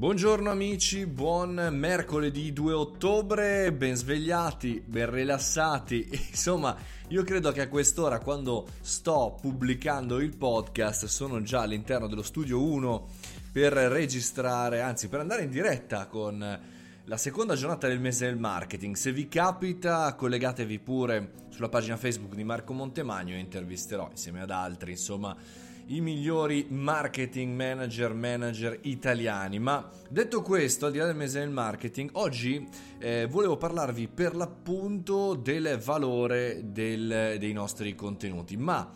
Buongiorno amici, buon mercoledì 2 ottobre, ben svegliati, ben rilassati. Insomma, io credo che a quest'ora, quando sto pubblicando il podcast, sono già all'interno dello studio 1 per registrare, anzi per andare in diretta con la seconda giornata del mese del marketing. Se vi capita, collegatevi pure sulla pagina Facebook di Marco Montemagno e intervisterò insieme ad altri, insomma i migliori marketing manager, manager italiani. Ma detto questo, al di là del mese del marketing, oggi eh, volevo parlarvi per l'appunto del valore del, dei nostri contenuti. Ma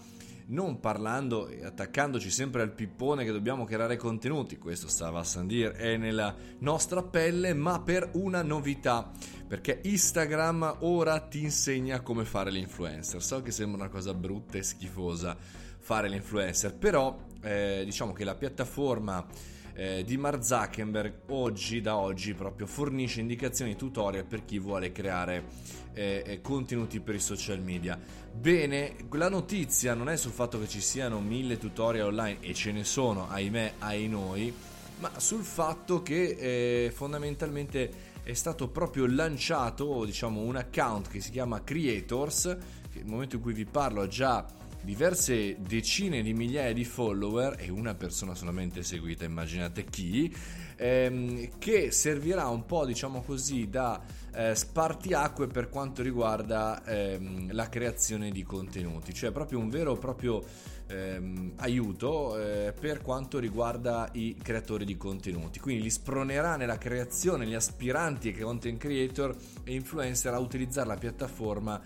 non parlando e attaccandoci sempre al pippone che dobbiamo creare contenuti, questo stava a Sandir, è nella nostra pelle, ma per una novità, perché Instagram ora ti insegna come fare l'influencer. So che sembra una cosa brutta e schifosa fare l'influencer, però eh, diciamo che la piattaforma eh, di Mark Zuckerberg oggi da oggi proprio fornisce indicazioni tutorial per chi vuole creare eh, eh, contenuti per i social media. Bene, la notizia non è sul fatto che ci siano mille tutorial online e ce ne sono, ahimè, ai noi, ma sul fatto che eh, fondamentalmente è stato proprio lanciato diciamo un account che si chiama Creators che nel momento in cui vi parlo ha già diverse decine di migliaia di follower e una persona solamente seguita, immaginate chi, ehm, che servirà un po' diciamo così da eh, spartiacque per quanto riguarda ehm, la creazione di contenuti, cioè proprio un vero e proprio ehm, aiuto eh, per quanto riguarda i creatori di contenuti, quindi li spronerà nella creazione gli aspiranti e content creator e influencer a utilizzare la piattaforma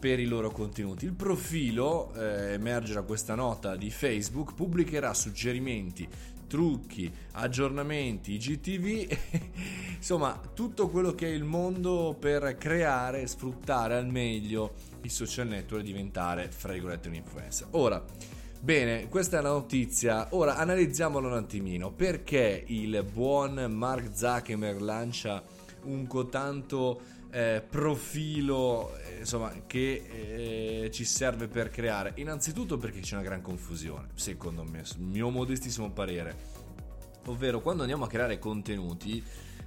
per i loro contenuti. Il profilo, eh, emerge da questa nota di Facebook, pubblicherà suggerimenti, trucchi, aggiornamenti, IGTV, insomma tutto quello che è il mondo per creare e sfruttare al meglio i social network e diventare, fra virgolette, un influencer. Ora, Bene, questa è la notizia. Ora analizziamolo un attimino. Perché il buon Mark Zuckerberg lancia un cotanto eh, profilo eh, insomma, che eh, ci serve per creare? Innanzitutto perché c'è una gran confusione, secondo me, mio modestissimo parere. Ovvero, quando andiamo a creare contenuti,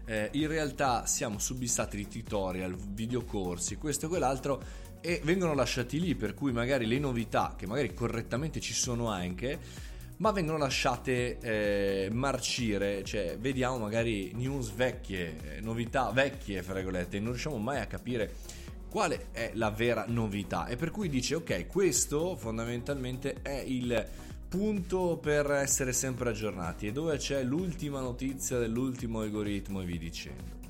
eh, in realtà siamo subissati di tutorial, videocorsi, questo e quell'altro e vengono lasciati lì, per cui magari le novità, che magari correttamente ci sono anche, ma vengono lasciate eh, marcire, cioè vediamo magari news vecchie, eh, novità vecchie, fra virgolette, non riusciamo mai a capire quale è la vera novità. E per cui dice ok questo fondamentalmente è il punto per essere sempre aggiornati e dove c'è l'ultima notizia dell'ultimo algoritmo e vi dicendo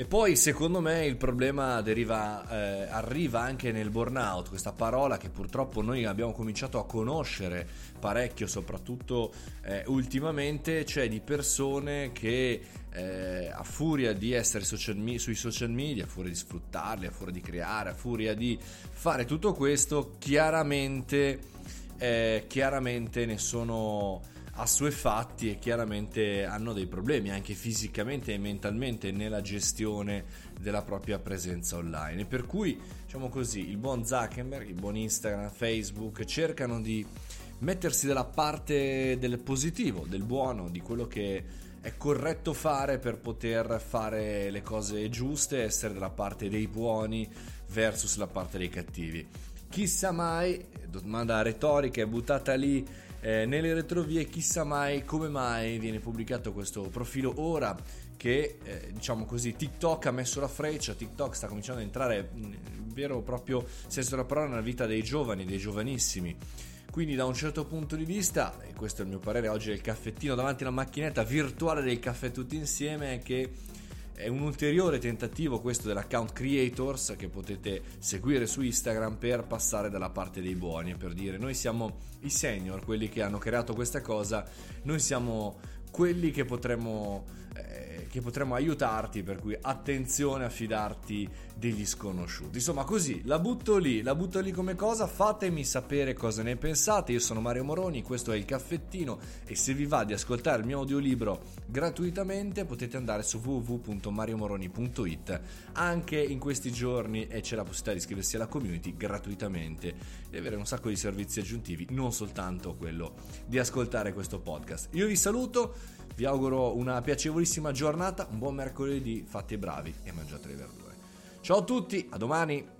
e poi secondo me il problema deriva, eh, arriva anche nel burnout, questa parola che purtroppo noi abbiamo cominciato a conoscere parecchio, soprattutto eh, ultimamente, cioè di persone che eh, a furia di essere social me- sui social media, a furia di sfruttarli, a furia di creare, a furia di fare tutto questo, chiaramente, eh, chiaramente ne sono assuefatti e chiaramente hanno dei problemi anche fisicamente e mentalmente nella gestione della propria presenza online. Per cui, diciamo così, il buon Zuckerberg, il buon Instagram, Facebook cercano di mettersi dalla parte del positivo, del buono, di quello che è corretto fare per poter fare le cose giuste, essere dalla parte dei buoni versus la parte dei cattivi. Chissà mai, domanda retorica è buttata lì eh, nelle retrovie, chissà mai come mai viene pubblicato questo profilo ora che eh, diciamo così TikTok ha messo la freccia, TikTok sta cominciando ad entrare in vero proprio senso della parola nella vita dei giovani, dei giovanissimi. Quindi da un certo punto di vista, e questo è il mio parere oggi del caffettino davanti alla macchinetta virtuale del caffè tutti insieme, è che è un ulteriore tentativo questo dell'account creators che potete seguire su Instagram per passare dalla parte dei buoni, per dire noi siamo i senior, quelli che hanno creato questa cosa, noi siamo quelli che potremmo, eh, che potremmo aiutarti, per cui attenzione a fidarti degli sconosciuti. Insomma, così la butto lì, la butto lì come cosa, fatemi sapere cosa ne pensate. Io sono Mario Moroni, questo è il caffettino e se vi va di ascoltare il mio audiolibro gratuitamente potete andare su www.mariomoroni.it. Anche in questi giorni e c'è la possibilità di iscriversi alla community gratuitamente e avere un sacco di servizi aggiuntivi, non soltanto quello di ascoltare questo podcast. Io vi saluto Vi auguro una piacevolissima giornata, un buon mercoledì, fate i bravi e mangiate le verdure. Ciao a tutti, a domani!